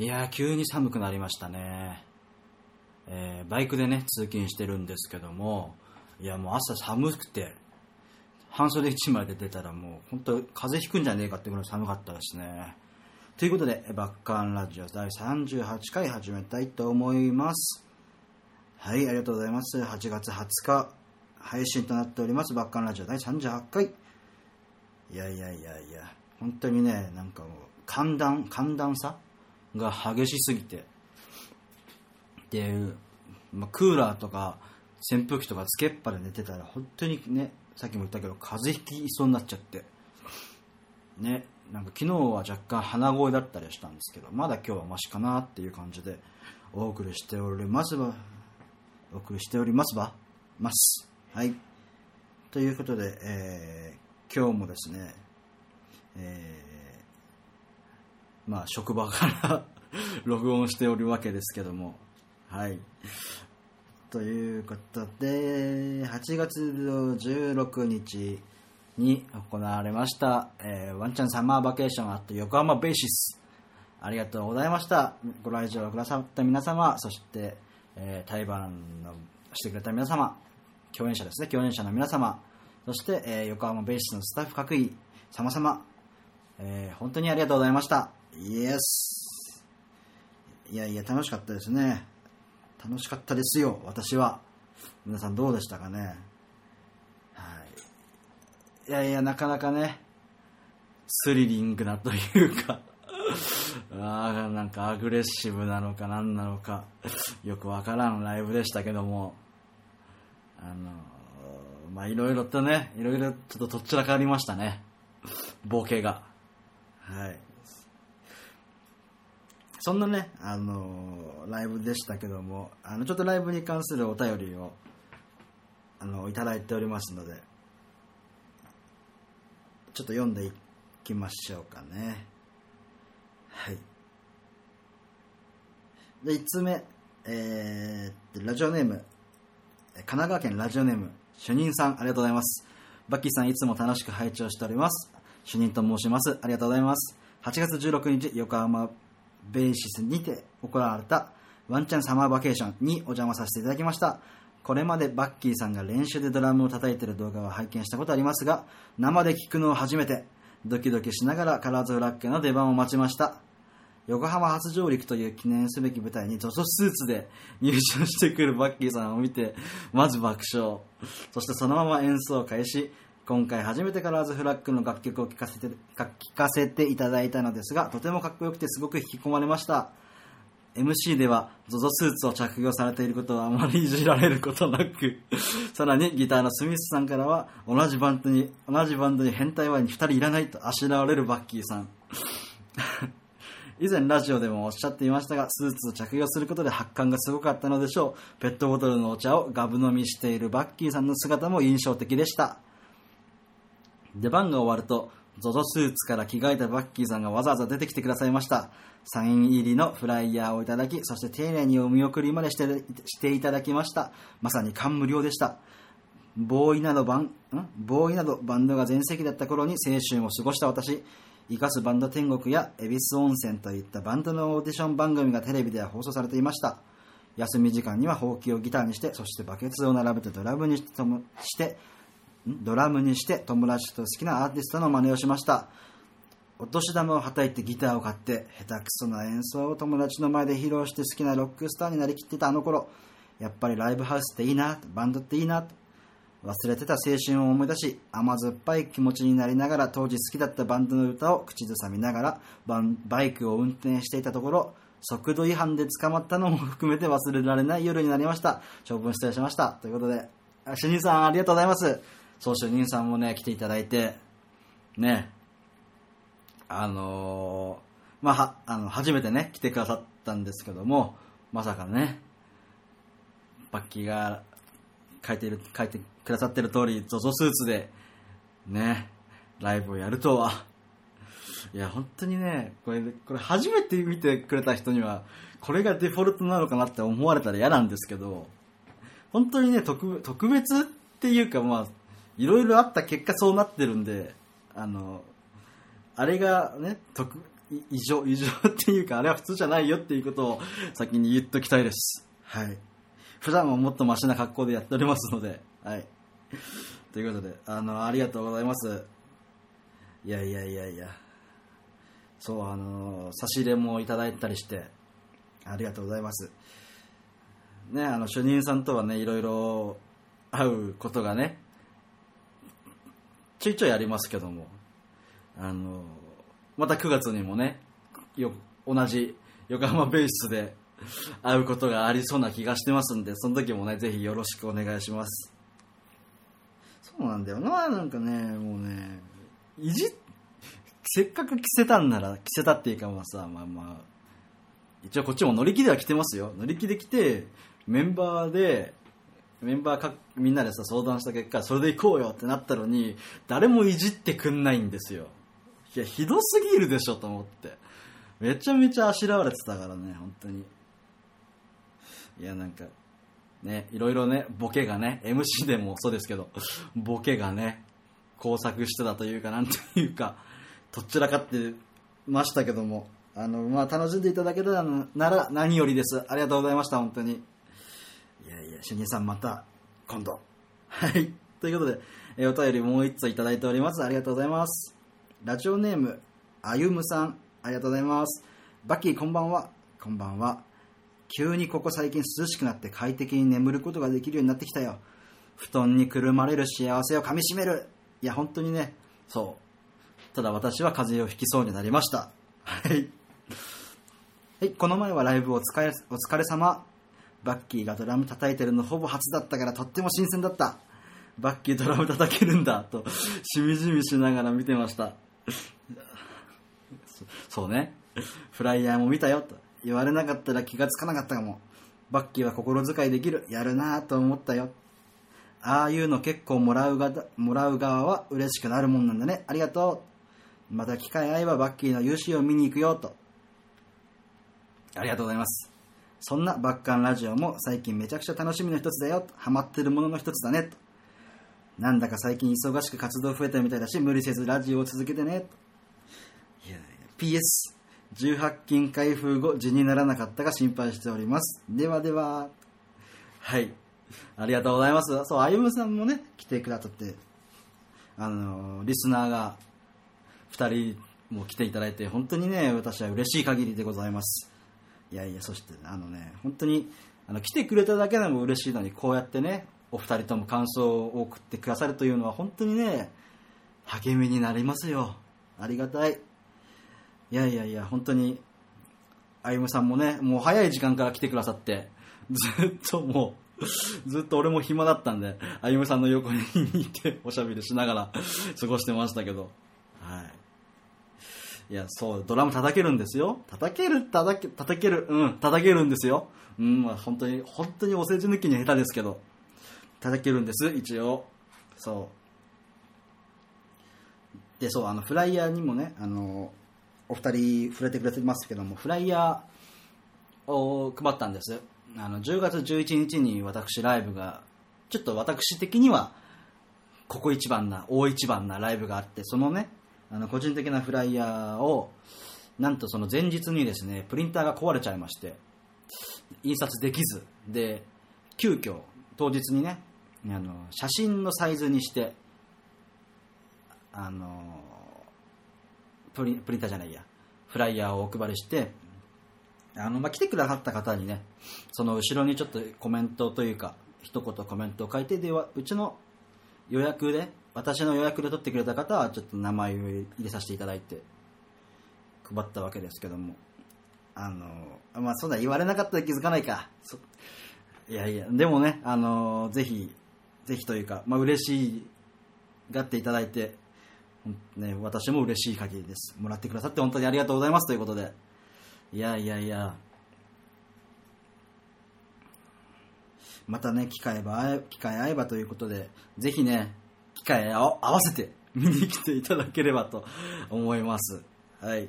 いや、急に寒くなりましたね。えーバイクでね、通勤してるんですけども、いや、もう朝寒くて、半袖1枚で出たらもう、本当風邪ひくんじゃねえかってぐらい寒かったですね。ということで、バッカンラジオ第38回始めたいと思います。はい、ありがとうございます。8月20日、配信となっております、バッカンラジオ第38回。いやいやいやいや、本当にね、なんかもう、寒暖、寒暖差が激しすぎて、で、まあ、クーラーとか扇風機とかつけっぱで寝てたら、本当にね、さっきも言ったけど、風邪ひきそうになっちゃって、ね、なんか昨日は若干鼻声だったりしたんですけど、まだ今日はマシかなっていう感じで、お送りしておりますわ、お送りしておりますわ、ます。はい。ということで、えー今日もですね、えーまあ、職場から 録音しておるわけですけども、はい。ということで、8月16日に行われました、えーワンチャンサマーバケーションあった横浜ベーシス。ありがとうございました。ご来場くださった皆様、そして、えー対バンのしてくれた皆様、共演者ですね、共演者の皆様、そして、えー横浜ベーシスのスタッフ各位様々、えー本当にありがとうございました。イエス。いやいや、楽しかったですね。楽しかったですよ、私は。皆さんどうでしたかね。はい。いやいや、なかなかね、スリリングなというか、あなんかアグレッシブなのか何なのか、よくわからんライブでしたけども、あのまあいろいろとね、いろいろちょっととっちらかりましたね。ボケが。はい。そんなね、あのーライブでしたけども、あの、ちょっとライブに関するお便りを、あの、いただいておりますので、ちょっと読んでいきましょうかね。はい。で、5つ目、えー、ラジオネーム、神奈川県ラジオネーム、主任さん、ありがとうございます。バッキーさん、いつも楽しく拝聴しております。主任と申します。ありがとうございます。8月16日、横浜ベーシスにて行われたワンチャンサマーバケーションにお邪魔させていただきました。これまでバッキーさんが練習でドラムを叩いている動画は拝見したことありますが、生で聞くのを初めて、ドキドキしながらカラーズフラッグの出番を待ちました。横浜初上陸という記念すべき舞台にゾゾスーツで 入場してくるバッキーさんを見て、まず爆笑。そしてそのまま演奏を開始。今回初めてカラーズフラッグの楽曲を聴かせて、か聴かせていただいたのですが、とてもかっこよくてすごく引き込まれました。MC では ZOZO スーツを着用されていることはあまりいじられることなく、さらにギターのスミスさんからは同じバンドに、同じバンドに変態ワイに2人いらないとあしらわれるバッキーさん。以前ラジオでもおっしゃっていましたが、スーツを着用することで発汗がすごかったのでしょう。ペットボトルのお茶をガブ飲みしているバッキーさんの姿も印象的でした。出番が終わると、ZOZO スーツから着替えたバッキーさんがわざわざ出てきてくださいました。サイン入りのフライヤーをいただき、そして丁寧にお見送りまでしてしていただきました。まさに感無量でした。ボーイなどバン、ん？ボーイなどバンドが全盛期だった頃に青春を過ごした私、生かすバンド天国や恵比寿温泉といったバンドのオーディション番組がテレビでは放送されていました。休み時間にはほうきをギターにして、そしてバケツを並べてドラムにして、ドラムにして友達と好きなアーティストの真似をしました。お年玉をはたいてギターを買って、下手くそな演奏を友達の前で披露して好きなロックスターになりきってたあの頃、やっぱりライブハウスっていいな、バンドっていいな、忘れてた青春を思い出し、甘酸っぱい気持ちになりながら当時好きだったバンドの歌を口ずさみながらバンバイクを運転していたところ、速度違反で捕まったのも含めて忘れられない夜になりました。長文失礼しました。ということで、あ主任さんありがとうございます。そう、主任さんもね、来ていただいて、ね、あのーまあ、は、あの、初めてね、来てくださったんですけども、まさかね、バッキーが書いてる、書いてくださってる通り、ZOZO スーツで、ね、ライブをやるとは。いや、本当にね、これ、これ初めて見てくれた人には、これがデフォルトなのかなって思われたら嫌なんですけど、本当にね、特、特別っていうか、まあ、いろいろあった結果そうなってるんで、あの、あれがね、特、異常、異常っていうか、あれは普通じゃないよっていうことを先に言っときたいです。はい。普段はもっとマシな格好でやっておりますので、はい。ということで、あの、ありがとうございます。いやいやいやいや。そう、あの、差し入れもいただいたりして、ありがとうございます。ね、あの、主任さんとはね、いろいろ会うことがね、ちょいちょいありますけども、あの、また9月にもね、よ、同じ横浜ベースで会うことがありそうな気がしてますんで、その時もね、ぜひよろしくお願いします。そうなんだよな、なんかね、もうね、いじ、せっかく着せたんなら、着せたっていうかまあさ、まあまあ、一応こっちも乗り気では来てますよ。乗り気で来て、メンバーで、メンバーかみんなでさ相談した結果それで行こうよってなったのに誰もいじってくんないんですよ。いやひどすぎるでしょと思って。めちゃめちゃあしらわれてたからね本当に。いやなんかねいろいろねボケがね MC でもそうですけどボケがね工作してたというかなんというかとっちらかってましたけどもあのまあ楽しんでいただけたなら何よりです。ありがとうございました本当に、主任さんまた今度。はい。ということで、えお便りもう一ついただいております。ありがとうございます。ラジオネーム、あゆむさん、ありがとうございます。バッキー、こんばんは。こんばんは。急にここ最近涼しくなって快適に眠ることができるようになってきたよ。布団にくるまれる幸せをかみしめる。いや、本当にね、そう。ただ私は風邪をひきそうになりました。はい。はい、この前はライブお疲れ、お疲れ様。バッキーがドラム叩いてるのほぼ初だったからとっても新鮮だった。バッキードラム叩けるんだと、しみじみしながら見てました。そうね。フライヤーも見たよと。言われなかったら気がつかなかったかも。バッキーは心遣いできる。やるなぁと思ったよ。ああいうの結構もらうがもらう側は嬉しくなるもんなんだね。ありがとう。また機会合えばバッキーの勇姿を見に行くよと。ありがとうございます。そんなバッカンラジオも最近めちゃくちゃ楽しみの一つだよ。ハマってるものの一つだね。なんだか最近忙しく活動増えたみたいだし、無理せずラジオを続けてね。いや PS、18金開封後、字にならなかったが心配しております。ではでは。はい。ありがとうございます。そう、あゆむさんもね、来てくださって、あの、リスナーが2人も来ていただいて、本当にね、私は嬉しい限りでございます。いやいや、そして、あのね、本当に、あの、来てくれただけでも嬉しいのに、こうやってね、お二人とも感想を送ってくださるというのは、本当にね、励みになりますよ。ありがたい。いやいやいや、本当に、あゆむさんもね、もう早い時間から来てくださって、ずっともう、ずっと俺も暇だったんで、あゆむさんの横にいて、おしゃべりしながら過ごしてましたけど、はい。いや、そう、ドラム叩けるんですよ。叩ける、叩け、叩ける、うん、叩けるんですよ。うん、まあ本当に、本当にお世辞抜きに下手ですけど、叩けるんです、一応。そう。で、そう、あの、フライヤーにもね、あの、お二人触れてくれてますけども、フライヤーを配ったんです。あの、10月11日に私ライブが、ちょっと私的には、ここ一番な、大一番なライブがあって、そのね、あの、個人的なフライヤーを、なんとその前日にですね、プリンターが壊れちゃいまして、印刷できず、で、急遽、当日にね、あの、写真のサイズにして、あの、プリプリンターじゃないや、フライヤーをお配りして、あの、まあ、来てくださった方にね、その後ろにちょっとコメントというか、一言コメントを書いて、では、うちの予約で、私の予約で取ってくれた方は、ちょっと名前を入れさせていただいて、配ったわけですけども、あの、まあ、そんな言われなかったら気づかないか。いやいや、でもね、あの、ぜひ、ぜひというか、まあ、嬉しいがっていただいて、ね、私も嬉しい限りです。もらってくださって本当にありがとうございますということで。いやいやいや。またね、機会ば、機会合えばということで、ぜひね、機会を合わせて見に来ていただければと思います。はい。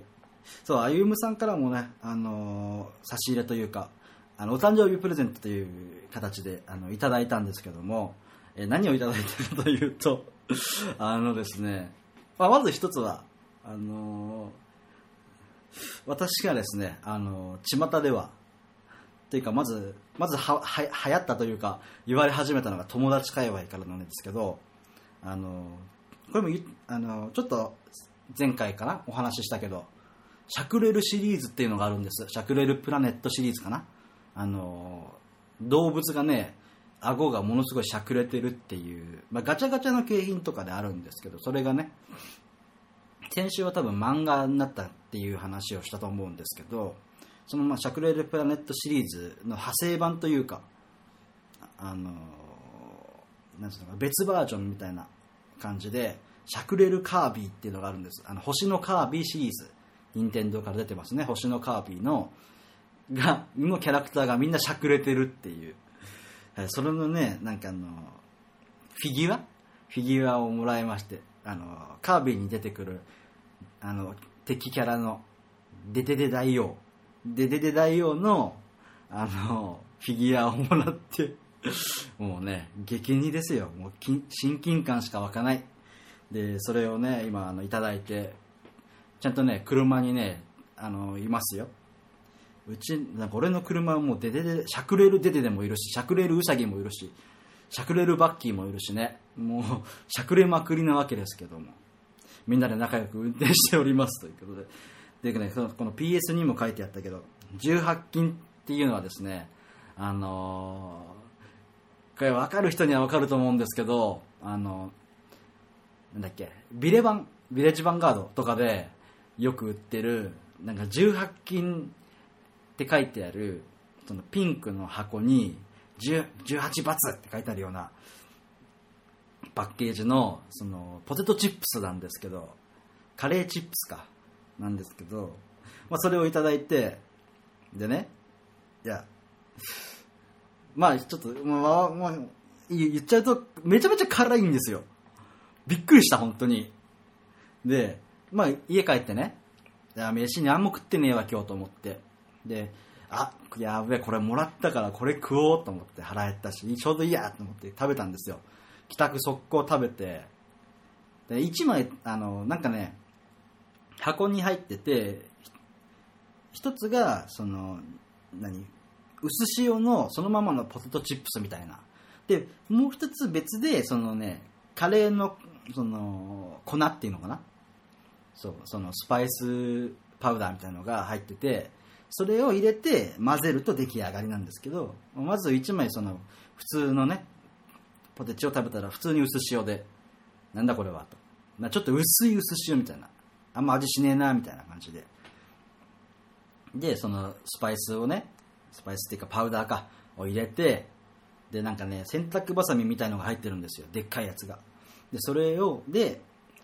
そう、あゆむさんからもね、あのー差し入れというか、あの、お誕生日プレゼントという形で、あの、いただいたんですけども、え何をいただいたかというと、あのですね、まあ、まず一つは、あのー私がですね、あの、巷では、というか、まず、まずは、は、流行ったというか、言われ始めたのが友達界隈からなんですけど、あの、これも、あの、ちょっと、前回かな？お話ししたけど、シャクレルシリーズっていうのがあるんです。シャクレルプラネットシリーズかな？あの、動物がね、顎がものすごいしゃくれてるっていう、まあ、ガチャガチャの景品とかであるんですけど、それがね、先週は多分漫画になったっていう話をしたと思うんですけど、そのまあシャクレルプラネットシリーズの派生版というか、あの、なんうの別バージョンみたいな感じで、シャクレルカービィっていうのがあるんです。あの、星のカービィシリーズ。任天堂から出てますね。星のカービィの、が、のキャラクターがみんなしゃくれてるっていう。それのね、なんかあの、フィギュア？フィギュアをもらいまして、あの、カービィに出てくる、あの、敵キャラの、デデデ大王、デデデ大王の、あの、フィギュアをもらって、もうね、激似ですよ。もう親近感しか湧かない。で、それをね、今、あの、いただいて、ちゃんとね、車にね、あの、いますよ。うち、なんか俺の車はもうデデデ、シャクレルデデデもいるし、シャクレルウサギもいるし、シャクレルバッキーもいるしね、もう、しゃくれまくりなわけですけども、みんなで仲良く運転しておりますということで、でね、この PS にも書いてあったけど、18金っていうのはですね、あのー、これ分かる人には分かると思うんですけど、あの、なんだっけ、ビレバン、ビレッジヴァンガードとかでよく売ってる、なんか18金って書いてある、そのピンクの箱に、18バツって書いてあるようなパッケージのそのポテトチップスなんですけどカレーチップスかなんですけど、まあ、それをいただいてでねいやまあちょっと、まあまあ、言っちゃうとめちゃめちゃ辛いんですよ。びっくりした本当に。でまあ家帰ってね。飯に何も食ってねえわ今日と思って。であやべえこれもらったからこれ食おうと思って腹減ったしちょうどいいやと思って食べたんですよ。帰宅速攻食べて。で1枚あのなんかね箱に入ってて一つがその何？薄塩のそのままのポテトチップスみたいな。でもう一つ別でそのねカレーのその粉っていうのかな？そうそのスパイスパウダーみたいなのが入っててそれを入れて混ぜると出来上がりなんですけどまず1枚その普通のねポテチを食べたら普通に薄塩でなんだこれは？と。まあちょっと薄い薄塩みたいな。あんま味しねえなみたいな感じで。でそのスパイスをねスパイスっていうかパウダーかを入れてでなんかね洗濯ばさみみたいのが入ってるんですよ。でっかいやつが。でそれをで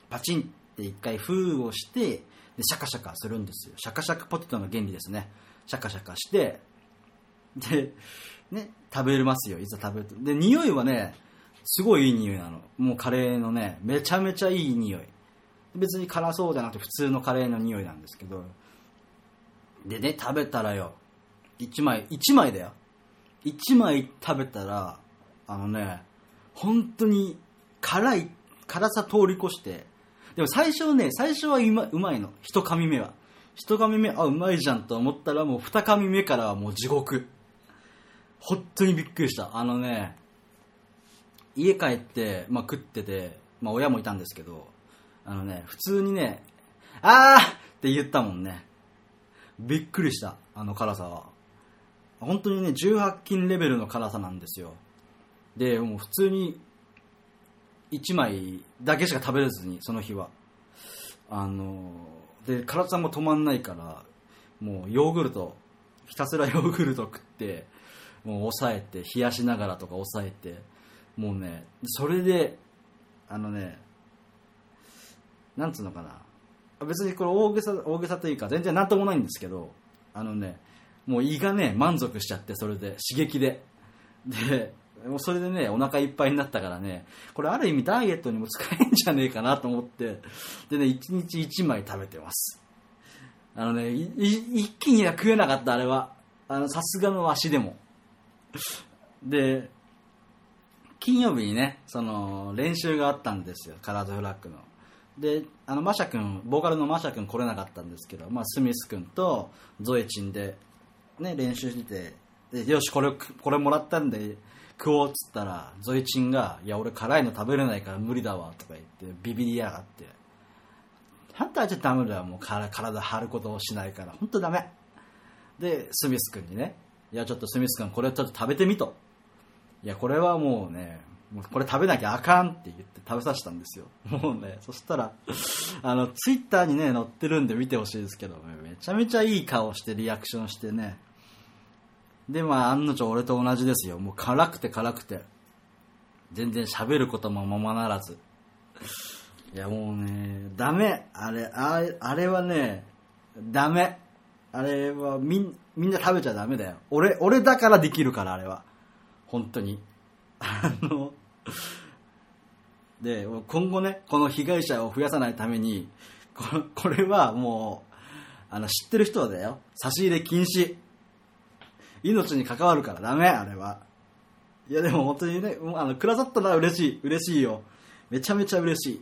パチンって一回封をしてでシャカシャカするんですよ。シャカシャカポテトの原理ですね。シャカシャカしてでね食べれますよ。いざ食べると。で匂いはねすごいいい匂いなの。もうカレーのねめちゃめちゃいい匂い。別に辛そうじゃなくて普通のカレーの匂いなんですけど。でね食べたらよ1枚1枚だよ1枚食べたらあのね本当に辛い辛さ通り越してでも最初ね、最初はうまうまいの。一噛み目は。一噛み目、あ、うまいじゃんと思ったらもう二噛み目からはもう地獄。本当にびっくりした。あのね、家帰って、まあ、食ってて、まあ、親もいたんですけど、あのね、普通にね、あーって言ったもんね。びっくりした、あの辛さは。本当にね、18金レベルの辛さなんですよ。で、もう普通に1枚だけしか食べれずにその日はあので辛さも止まんないからもうヨーグルトひたすらヨーグルト食ってもう抑えて冷やしながらとか抑えてもうねそれであのねなんつうのかな別にこれ大げさ大げさというか全然なんともないんですけどあのねもう胃がね満足しちゃってそれで刺激ででもうそれでね、お腹いっぱいになったからね、これある意味ダイエットにも使えんじゃねえかなと思って、でね、1日1枚食べてます。あのね、一気には食えなかった、あれは。あの、さすがの足でも。で、金曜日にね、その、練習があったんですよ、カラーズフラッグの。であのマシャ君ボーカルのマシャ君来れなかったんですけど、まあ、スミス君とゾエチンで、ね、練習してて。でよしこれこれもらったんで食おうっつったらゾエチンが「いや俺辛いの食べれないから無理だわ」とか言ってビビりやがって「あんたはじゃダメだよもう体体張ることをしないから。本当ダメ」でスミス君にね「いやちょっとスミス君これちょっと食べてみ」と「いやこれはもうねもうこれ食べなきゃあかんって言って食べさせたんですよ。もうね、そしたら、あの、ツイッターにね、載ってるんで見てほしいですけど、めちゃめちゃいい顔してリアクションしてね。で、まあ、案の定俺と同じですよ。もう辛くて辛くて。全然喋ることもままならず。いや、もうね、ダメ。あれ、あれあれはね、ダメ。あれはみん、みんな食べちゃダメだよ。俺、俺だからできるから、あれは。本当に。あの、で、今後ね、この被害者を増やさないために、こ これはもう、あの、知ってる人はだよ。差し入れ禁止。命に関わるからダメ、あれは。いや、でも本当にね、あの、くださったら嬉しい。嬉しいよ。めちゃめちゃ嬉しい。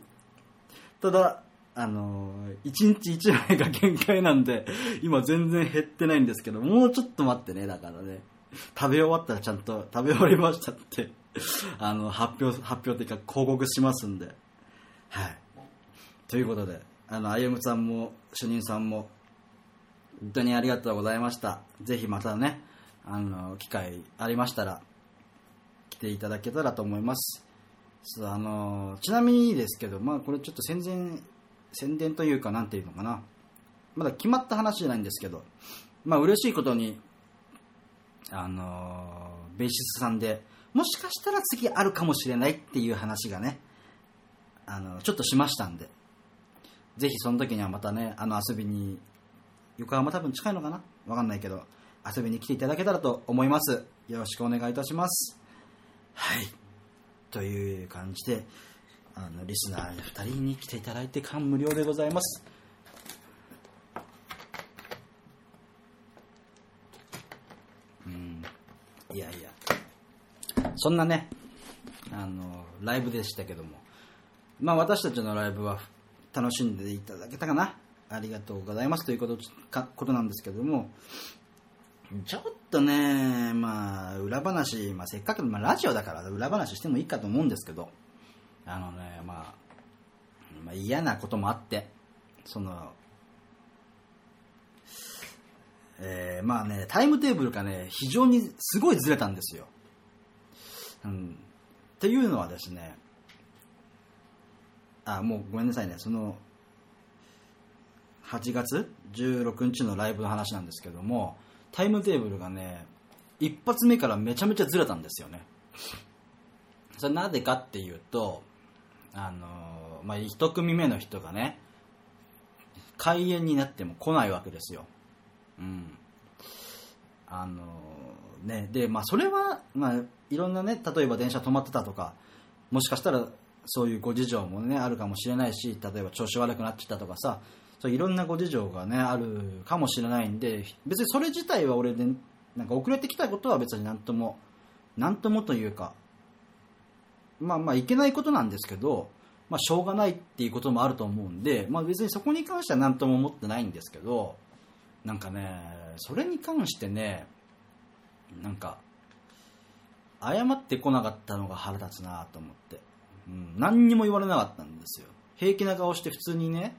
ただ、あのー、1日1枚が限界なんで、今全然減ってないんですけど、もうちょっと待ってね、だからね。食べ終わったらちゃんと食べ終わりましたってあの発表発表というか広告しますんではいということであの歩夢さんも主任さんも本当にありがとうございましたぜひまたねあの機会ありましたら来ていただけたらと思います。そうあのちなみにですけど、まあ、これちょっと宣伝宣伝というかなんていうのかな。まだ決まった話じゃないんですけどまあ嬉しいことにあのベーシスさんでもしかしたら次あるかもしれないっていう話がねあのちょっとしましたんでぜひその時にはまたねあの遊びに横浜多分近いのかな？わかんないけど遊びに来ていただけたらと思います。よろしくお願いいたします。はい。という感じであのリスナー2人に来ていただいて感無量でございます。うん。いやいや。そんなねあのライブでしたけども。まあ私たちのライブは楽しんでいただけたかな。ありがとうございます。ということかことなんですけども。ちょっとねまあ裏話、まあ、せっかく、まあ、ラジオだから裏話してもいいかと思うんですけどあのねまあ、まあ、嫌なこともあってそのえー、まあね、タイムテーブルがね、非常にすごいずれたんですよ。うん。っていうのはですね、あ、もうごめんなさいね、その、8月16日のライブの話なんですけども、タイムテーブルがね、一発目からめちゃめちゃずれたんですよね。それなぜかっていうと、あのまあ、一組目の人がね、開演になっても来ないわけですよ。うん。あのね、で、まあ、それは、まあ、いろんなね、例えば電車止まってたとか、もしかしたらそういうご事情もね、あるかもしれないし、例えば調子悪くなってきたとかさ、そういろんなご事情がね、あるかもしれないんで、別にそれ自体は俺で、なんか遅れてきたことは別になんとも、なんともというか、まあまあいけないことなんですけど、まあしょうがないっていうこともあると思うんで、まあ別にそこに関しては何とも思ってないんですけど、なんかねそれに関してねなんか謝ってこなかったのが腹立つなと思って、うん、何にも言われなかったんですよ。平気な顔して普通にね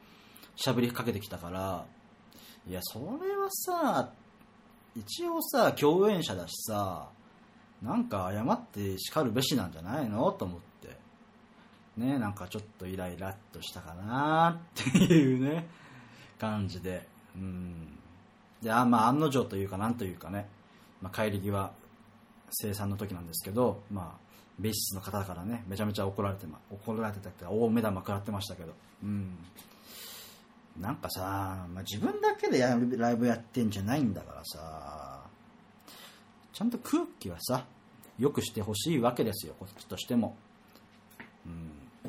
喋りかけてきたからいやそれはさ一応さ共演者だしさなんか謝って叱るべしなんじゃないの？と思って。ねなんかちょっとイライラっとしたかなっていうね感じで。うん。であ、まあ、案の定というかなんというかね、まあ、帰り際生産の時なんですけど、まあ、ベーシスの方からねめちゃめちゃ怒られて、ま、怒られてたって大目玉食らってましたけど、うん、なんかさ、まあ、自分だけでやライブやってんじゃないんだからさちゃんと空気はさよくしてほしいわけですよこっちとしても、うん、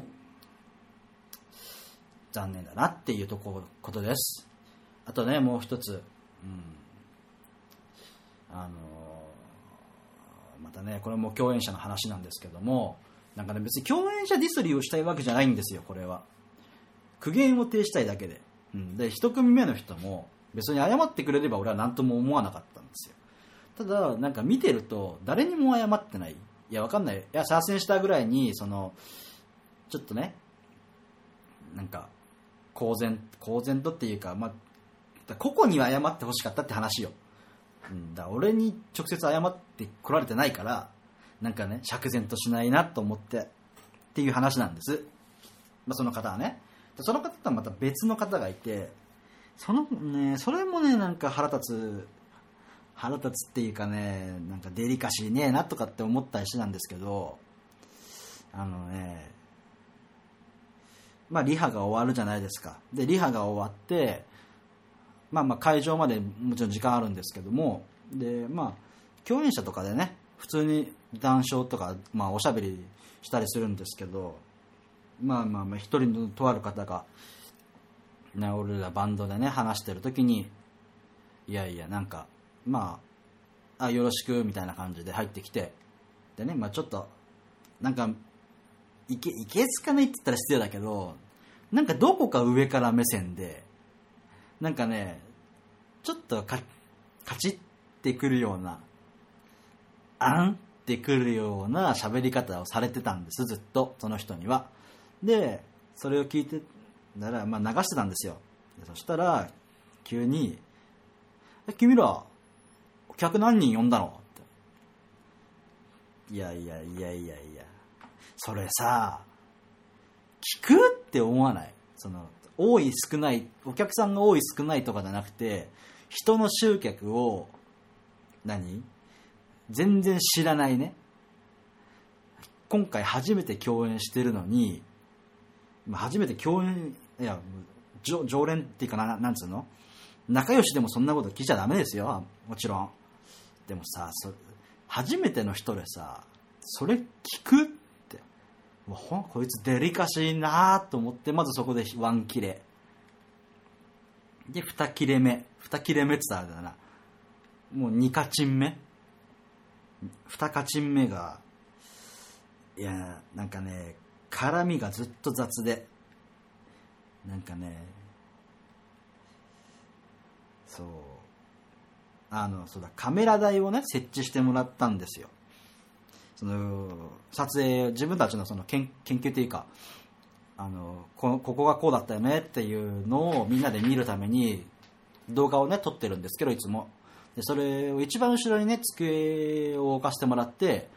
残念だなっていうとこことです。あとねもう一つ。うん、あのまたねこれも共演者の話なんですけどもなんかね別に共演者ディスリーをしたいわけじゃないんですよこれは。苦言を呈したいだけで、うん、で一組目の人も別に謝ってくれれば俺は何とも思わなかったんですよ。ただなんか見てると誰にも謝ってない。いやわかんない。いや左遷したぐらいにそのちょっとねなんか公然公然とっていうか、まあ、個々に謝ってほしかったって話よ、うん、だ俺に直接謝って来られてないからなんかね釈然としないなと思ってっていう話なんです、まあ、その方はね。その方とはまた別の方がいてそのねそれもねなんか腹立つ腹立つっていうかねなんかデリカシーねえなとかって思ったりしてたんですけどあのねまあリハが終わるじゃないですか。でリハが終わってまあまあ会場までもちろん時間あるんですけどもでまあ共演者とかでね普通に談笑とか、まあ、おしゃべりしたりするんですけどまあまあまあ一人のとある方が、ね、俺らバンドでね話してる時にいやいやなんかまああよろしくみたいな感じで入ってきてでねまあちょっとなんかいけいけつかないって言ったら失礼だけどなんかどこか上から目線でなんかねちょっとカカチってくるようなあんってくるような喋り方をされてたんですずっとその人には。でそれを聞いてたら、まあ、流してたんですよ。そしたら急に「君らお客何人呼んだの?」っていやいやいやいやいや。それさ聞く？って思わない。その多い少ないお客さんが多い少ないとかじゃなくて人の集客を何？全然知らないね。今回初めて共演してるのに初めて共演いや常連っていうかななんつうの？仲良しでもそんなこと聞いちゃダメですよ。もちろん。でもさそ初めての人でさそれ聞くって。もうほんこいつデリカシーなと思ってまずそこでワン切れで二切れ目。二切れ目って言ったらあれだな。もう二カチン目。二カチン目がいやなんかね絡みがずっと雑で。なんかねそう。あのそうだカメラ台をね設置してもらったんですよ。その撮影自分たちのその研研究というかあのこここがこうだったよねっていうのをみんなで見るために動画をね撮ってるんですけどいつも。でそれを一番後ろにね机を置かせてもらって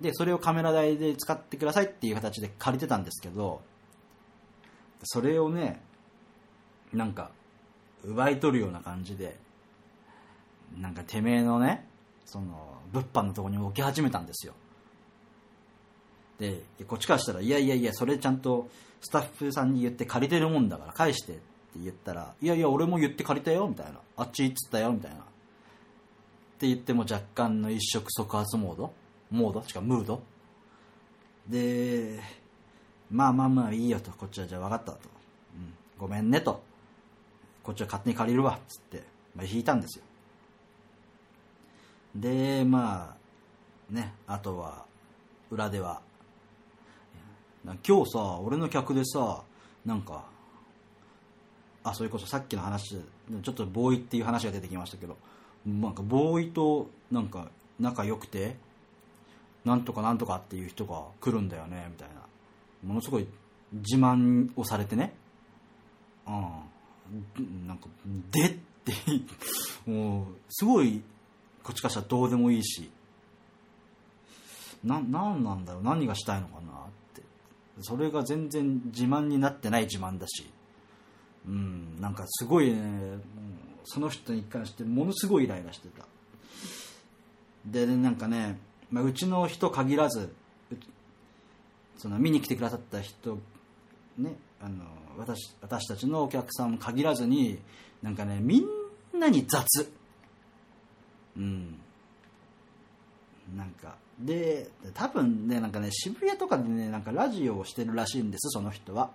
でそれをカメラ台で使ってくださいっていう形で借りてたんですけどそれをねなんか奪い取るような感じでなんかてめえのねその物販のとこに置き始めたんですよ。でこっちからしたらいやいやいやそれちゃんとスタッフさんに言って借りてるもんだから返してって言ったらいやいや俺も言って借りたよみたいな。あっち行っつったよみたいな。って言っても若干の一触即発モード。モード？しかムード？でまあまあまあいいよと。こっちはじゃあ分かったと、うん、ごめんねと。こっちは勝手に借りるわっつって、まあ、引いたんですよ。でまあねあとは裏では。今日さ俺の客でさなんかあそれこそさっきの話ちょっとボーイっていう話が出てきましたけどなんかボーイとなんか仲良くてなんとかなんとかっていう人が来るんだよねみたいな。ものすごい自慢をされてね。うん。なんかでってもうすごいこっちからしたらどうでもいいし。な何なんだろう何がしたいのかなって。それが全然自慢になってない自慢だし。うん。なんかすごいねその人に関してものすごいイライラしてた。でなんかね、まあ、うちの人限らずその見に来てくださった人ねあの私私たちのお客さん限らずになんかねみんなに雑。うん。なんかで多分ねなんかね渋谷とかでねなんかラジオをしてるらしいんですその人は。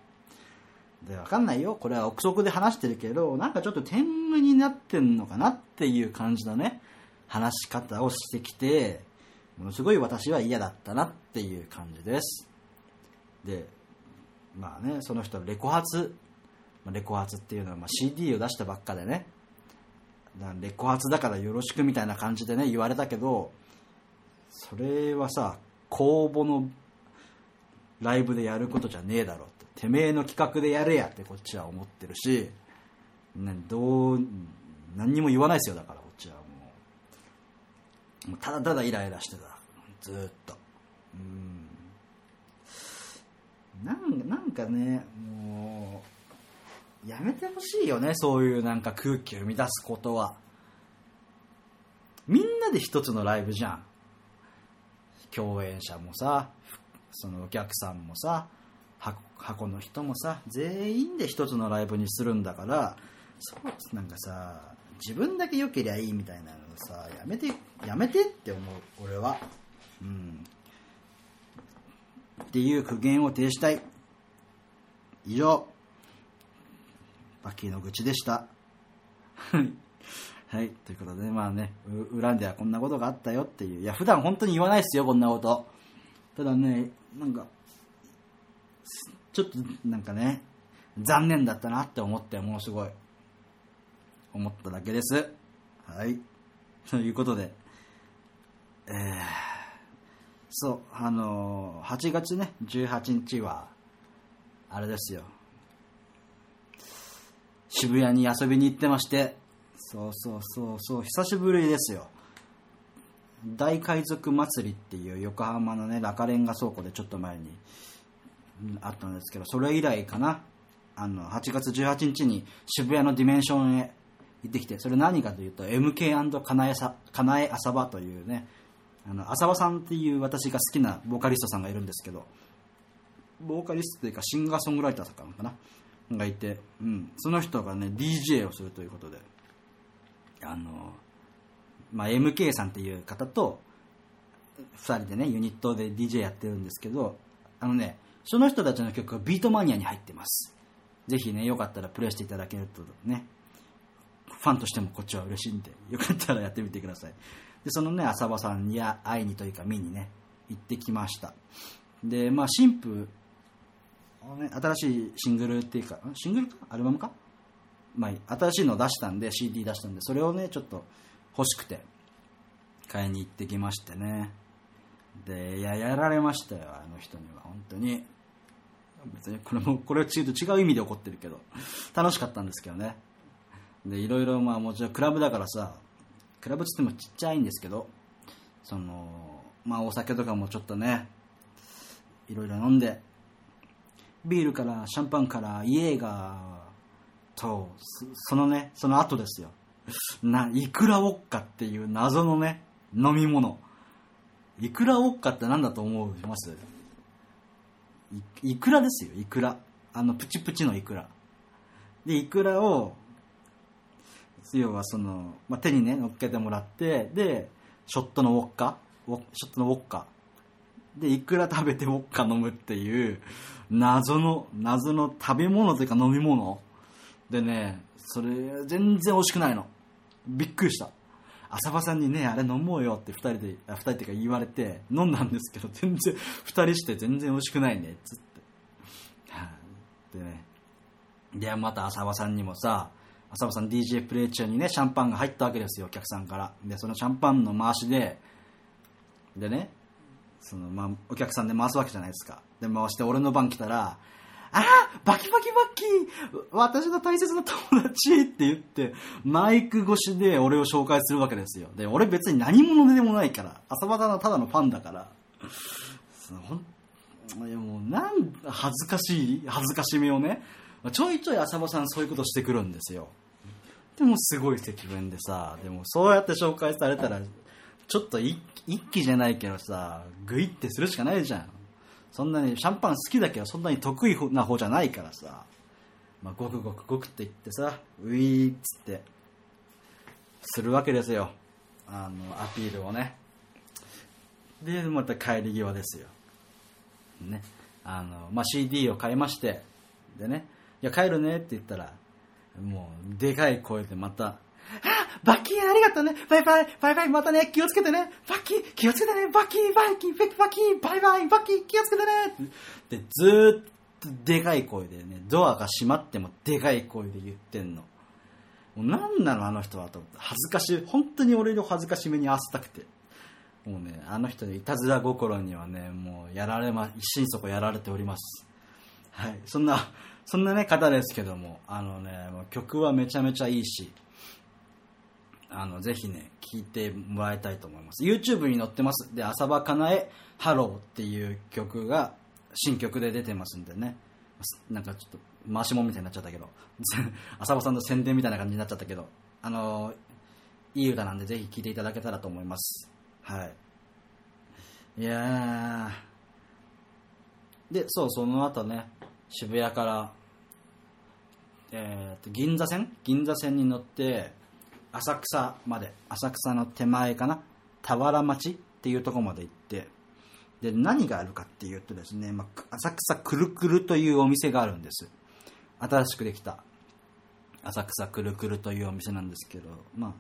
で分かんないよ。これは憶測で話してるけどなんかちょっと天狗になってんのかなっていう感じのね話し方をしてきてものすごい私は嫌だったなっていう感じです。でまあねその人レコ発。レコ発っていうのはま CD を出したばっかでね。かレコ発だからよろしくみたいな感じでね言われたけどそれはさ公募のライブでやることじゃねえだろって。てめえの企画でやれやってこっちは思ってるし、ね、どう何にも言わないですよだから。ただただイライラしてた。ずっと。うん。なんかねもうやめてほしいよねそういうなんか空気を乱すことは。みんなで一つのライブじゃん。共演者もさそのお客さんもさ箱箱の人もさ全員で一つのライブにするんだからそうなんかさ自分だけ良けりゃいいみたいなのさやめてやめてって思う俺は。うん。っていう苦言を呈したい。以上。バッキーの愚痴でした。はい。ということでまあねう裏ではこんなことがあったよっていう。いや普段本当に言わないですよこんなこと。ただねなんかちょっとなんかね残念だったなって思ってもうすごい。思っただけです。はい。ということでえー、そうあのー、8月ね18日はあれですよ。渋谷に遊びに行ってましてそうそうそうそう久しぶりですよ。大海賊祭りっていう横浜のねラカレンガ倉庫でちょっと前にあったんですけどそれ以来かな。あの8月18日に渋谷のディメンションへ行ってきてそれ何かというと MK& かなえさかなえ浅場というねあの浅場さんっていう私が好きなボーカリストさんがいるんですけどボーカリストというかシンガーソングライターさんかながいて、うん、その人がね DJ をするということであの、まあ、MK さんっていう方と2人でねユニットで DJ やってるんですけどあのねその人たちの曲がビートマニアに入ってます。ぜひねよかったらプレイしていただけるとねファンとしてもこっちは嬉しいんでよかったらやってみてください。でそのね浅場さんに会いにというか見にね行ってきました。でまあ新婦ね、新しいシングルっていうかシングルか？アルバムか、まあ、新しいの出したんで CD 出したんでそれをねちょっと欲しくて買いに行ってきましてね。でいややられましたよあの人には。本当に。別にこれもこれは違う意味で怒ってるけど楽しかったんですけどね。でいろいろまあもちろんクラブだからさクラブっつってもちっちゃいんですけどそのまあお酒とかもちょっとねいろいろ飲んでビールからシャンパンからイエーガーとそのねその後ですよ。なイクラウォッカっていう謎のね飲み物。イクラウォッカって何だと思います？いいくらですよいくら。あのプチプチのいくら。でいくらを要はその、まあ、手にね乗っけてもらってでショットのウォッカショットのウォッカ。でいくら食べてウォッカ飲むっていう謎の謎の食べ物というか飲み物。でねそれ全然美味しくないの。びっくりした。浅場さんにねあれ飲もうよって2人で2人っていうか言われて飲んだんですけど全然2人して全然美味しくないねっつって。でね。でまた浅場さんにもさ浅場さん DJ プレイ中にねシャンパンが入ったわけですよお客さんから。でそのシャンパンの回しででねその、まあ、お客さんで回すわけじゃないですか。で回して俺の番来たらああバキバキバキ私の大切な友達って言って、マイク越しで俺を紹介するわけですよ。で、俺別に何者でもないから、浅場のただのファンだから、ほんいやもうなん恥ずかしい恥ずかしめをねちょいちょい浅場さんそういうことしてくるんですよ。でもすごい積分でさでもそうやって紹介されたらちょっと一気じゃないけどさグイってするしかないじゃん。そんなにシャンパン好きだけどそんなに得意な方じゃないからさ、まあ、ごくごくごくって言ってさウィーっつってするわけですよ。あのアピールをね。でまた帰り際ですよ。ね。あの、まあ、CD を買いましてでね「いや帰るね」って言ったらもうでかい声でまたあバッキーありがとうね。バイバイ。バイバイ。またね。気をつけてね。バッキー。気をつけてね。バッキー。バッキー。バッキー。バイバイ。バッキー。気をつけてね。ってずーっとでかい声でね、ドアが閉まってもでかい声で言ってんの。もう何なのあの人はと思って。恥ずかしい、本当に俺の恥ずかしめに合わせたくて。もうね、あの人のいたずら心にはね、もうやられま、一心底やられております。はい。そんな、そんなね、方ですけども、あのね、曲はめちゃめちゃいいし、あの、ぜひね、聴いてもらいたいと思います。YouTube に載ってます。で、浅場かなえ、ハローっていう曲が、新曲で出てますんでね。なんかちょっと、回し者みたいになっちゃったけど、浅場さんの宣伝みたいな感じになっちゃったけど、あの、いい歌なんでぜひ聴いていただけたらと思います。はい。いやー。で、そう、その後ね、渋谷から、えーと、銀座線？銀座線に乗って、浅草まで、浅草の手前かな、田原町っていうとこまで行って、で、何があるかっていうとですね、まあ、浅草くるくるというお店があるんです。新しくできた、浅草くるくるというお店なんですけど、ま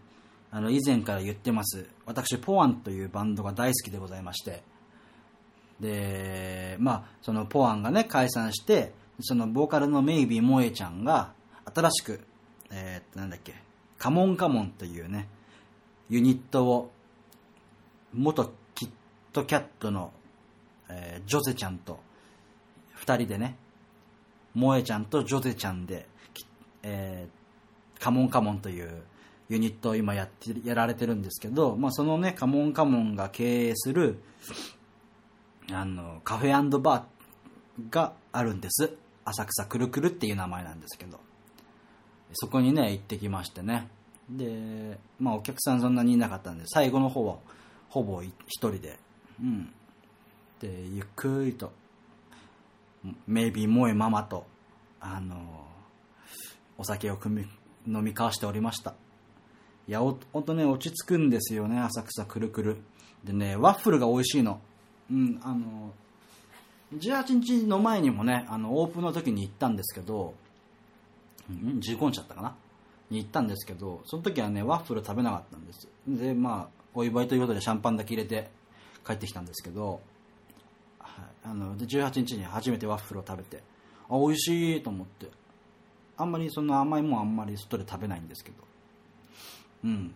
あ、あの、以前から言ってます、私、ポワンというバンドが大好きでございまして、で、まあ、そのポワンがね、解散して、そのボーカルのメイビー萌えちゃんが、新しく、えーっと、なんだっけ、カモンカモンというね、ユニットを、元キットキャットの、えージョゼちゃんと、二人でね、萌えちゃんとジョゼちゃんで、えーカモンカモンというユニットを今やって、やられてるんですけど、まあそのね、カモンカモンが経営する、あの、カフェバーがあるんです。浅草くるくるっていう名前なんですけど。そこにね、行ってきましてね。で、まあお客さんそんなにいなかったんで、最後の方はほぼ一人で、うん。で、ゆっくりと、メイビー萌えママと、あの、お酒を組み、飲み交わしておりました。いや、ほんとね、落ち着くんですよね、浅草くるくる。でね、ワッフルが美味しいの。うん、あの、18日の前にもね、あの、オープンの時に行ったんですけど、うん、15日だったかな？に行ったんですけど、その時はね、ワッフル食べなかったんです。で、まあ、お祝いということでシャンパンだけ入れて帰ってきたんですけど、はい、あの、で、18日に初めてワッフルを食べて、あ、美味しいと思って、あんまりそんな甘いもんあんまり外で食べないんですけど、うん。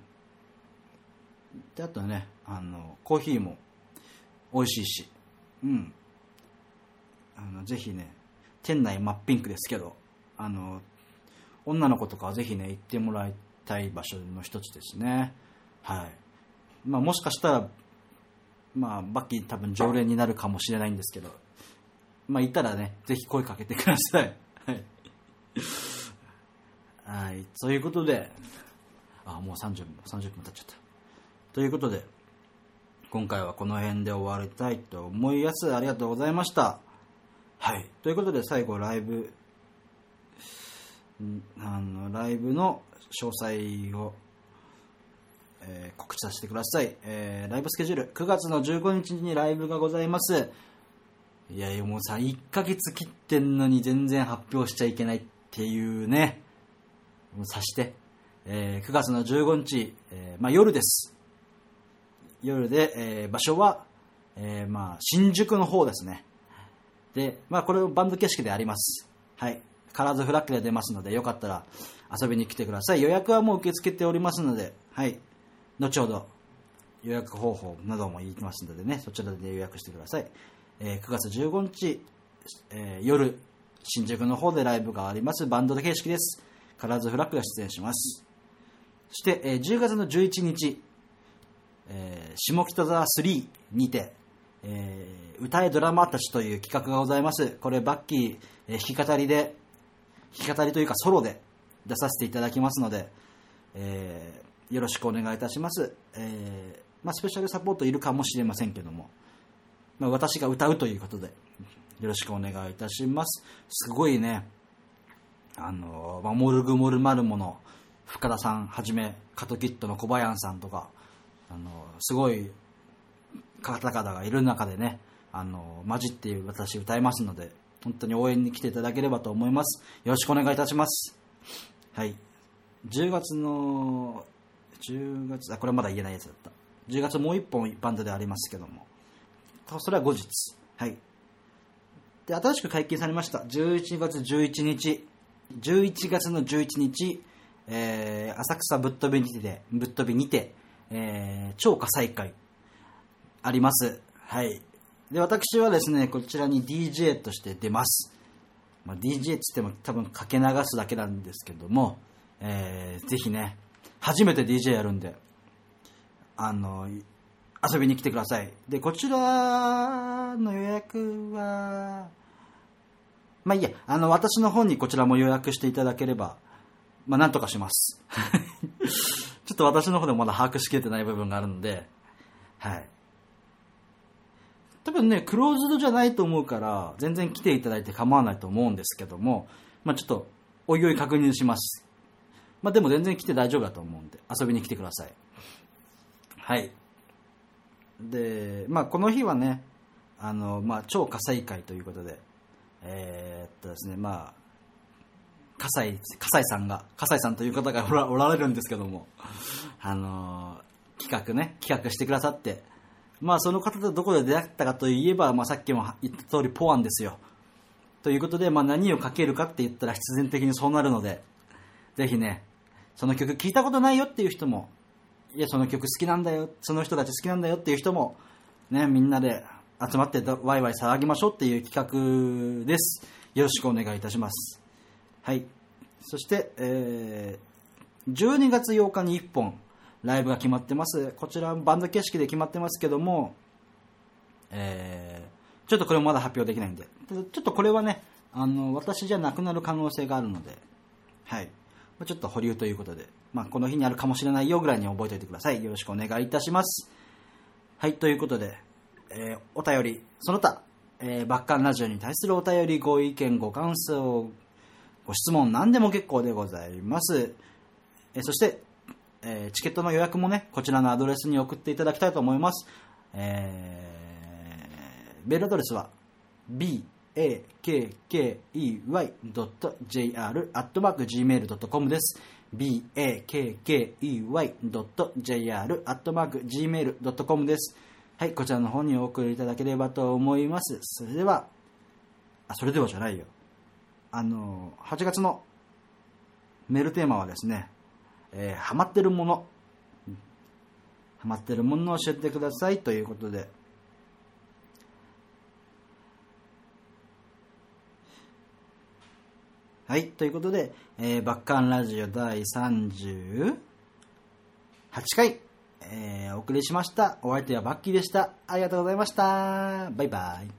で、あとね、あの、コーヒーも美味しいし、うん。あの、ぜひね、店内真っピンクですけど、あの、女の子とかはぜひね、行ってもらいたい場所の一つですね。はい。まあ、もしかしたら、まあ、バッキー多分常連になるかもしれないんですけど、まあ、いたらね、ぜひ声かけてください。はい。はい。ということで、あ、もう30分、30分経っちゃった。ということで、今回はこの辺で終わりたいと思います。ありがとうございました。はい。ということで、最後、ライブ、んあの、ライブの詳細を、えー告知させてください。えーライブスケジュール、9月の15日にライブがございます。いやいや、もうさ、1ヶ月切ってんのに全然発表しちゃいけないっていうね、もう察して。えー9月の15日、えーまあ夜です。夜で、えー場所は、えーまあ新宿の方ですね。で、まあこれをバンド形式であります。はい。カラーズフラッグで出ますので、よかったら遊びに来てください。予約はもう受け付けておりますので、はい。後ほど予約方法なども言いますのでね、そちらで予約してください。えー9月15日、えー夜、新宿の方でライブがあります。バンド形式です。カラーズフラッグが出演します。そして、えー10月の11日、えー下北沢3にて、えー歌えドラマたちという企画がございます。これ、バッキー、えー弾き語りで、弾き語りというかソロで出させていただきますので、えーよろしくお願いいたします。えまあ、スペシャルサポートいるかもしれませんけども、まあ、私が歌うということで、よろしくお願いいたします。すごいね、あの、まあ、モルグモルマルモの深田さんはじめ、カトキットの小林さんとか、あの、すごい方々がいる中でね、あの、混じって私歌いますので、本当に応援に来ていただければと思います。よろしくお願いいたします。はい。10月の、10月、あ、これまだ言えないやつだった。10月もう一本バンドでありますけども、それは後日。はい。で、新しく解禁されました。11月11日。11月の11日、えー、浅草ぶっ飛びにて、ぶっ飛びにて、えー、超火災会、あります。はい。で、私はですね、こちらに DJ として出ます。まあ、DJ っつっても多分かけ流すだけなんですけども、えー、ぜひね、初めて DJ やるんで、あの、遊びに来てください。で、こちらの予約は、まあいいや、あの、私の方にこちらも予約していただければ、まあなんとかします。ちょっと私の方でもまだ把握しきれてない部分があるので、はい。多分ね、クローズドじゃないと思うから、全然来ていただいて構わないと思うんですけども、まあちょっと、おいおい確認します。まあでも全然来て大丈夫だと思うんで、遊びに来てください。はい。で、まあこの日はね、あの、まあ超火災会ということで、えーっとですね、まあ、葛西、葛西さんが、葛西さんという方が おられるんですけども、あの企画ね、企画してくださって、まあその方とどこで出会ったかといえば、まあさっきも言った通りポワンですよ。ということで、まあ何をかけるかって言ったら必然的にそうなるので、ぜひね、その曲聞いたことないよっていう人も、いや、その曲好きなんだよ、その人たち好きなんだよっていう人も、ね、みんなで集まってワイワイ騒ぎましょうっていう企画です。よろしくお願いいたします。はい。そして、えー、12月8日に1本ライブが決まってます。こちらバンド形式で決まってますけども、えー、ちょっとこれもまだ発表できないんで、ちょっとこれはね、あの、私じゃなくなる可能性があるので、はい。ちょっと保留ということで、まあ、この日にあるかもしれないよぐらいに覚えておいてください。よろしくお願いいたします。はい、ということで、えーお便り、その他、えー、バッカンラジオに対するお便り、ご意見、ご感想、ご質問、何でも結構でございます。えそして、えチケットの予約もね、こちらのアドレスに送っていただきたいと思います。えーメールアドレスは、bakkey.jr.gmail.com です。bakkey.jr.gmail.com です。はい、こちらの方にお送りいただければと思います。それでは、あ、それではじゃないよ。あの、8月のメールテーマはですね、えーハマってるもの、ハマってるものを教えてくださいということで、はい、ということで、えーバッカンラジオ第38回、えーお送りしました。お相手はバッキーでした。ありがとうございました。バイバイ。